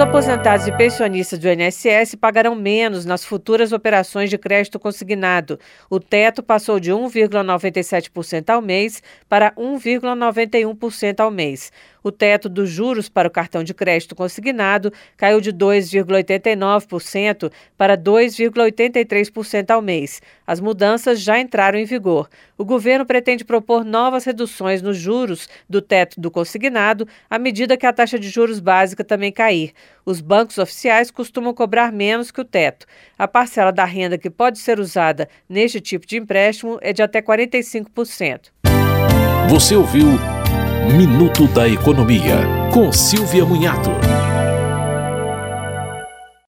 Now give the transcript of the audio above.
Os aposentados e pensionistas do INSS pagarão menos nas futuras operações de crédito consignado. O teto passou de 1,97% ao mês para 1,91% ao mês. O teto dos juros para o cartão de crédito consignado caiu de 2,89% para 2,83% ao mês. As mudanças já entraram em vigor. O governo pretende propor novas reduções nos juros do teto do consignado à medida que a taxa de juros básica também cair. Os bancos oficiais costumam cobrar menos que o teto. A parcela da renda que pode ser usada neste tipo de empréstimo é de até 45%. Você ouviu Minuto da Economia, com Silvia Munhato.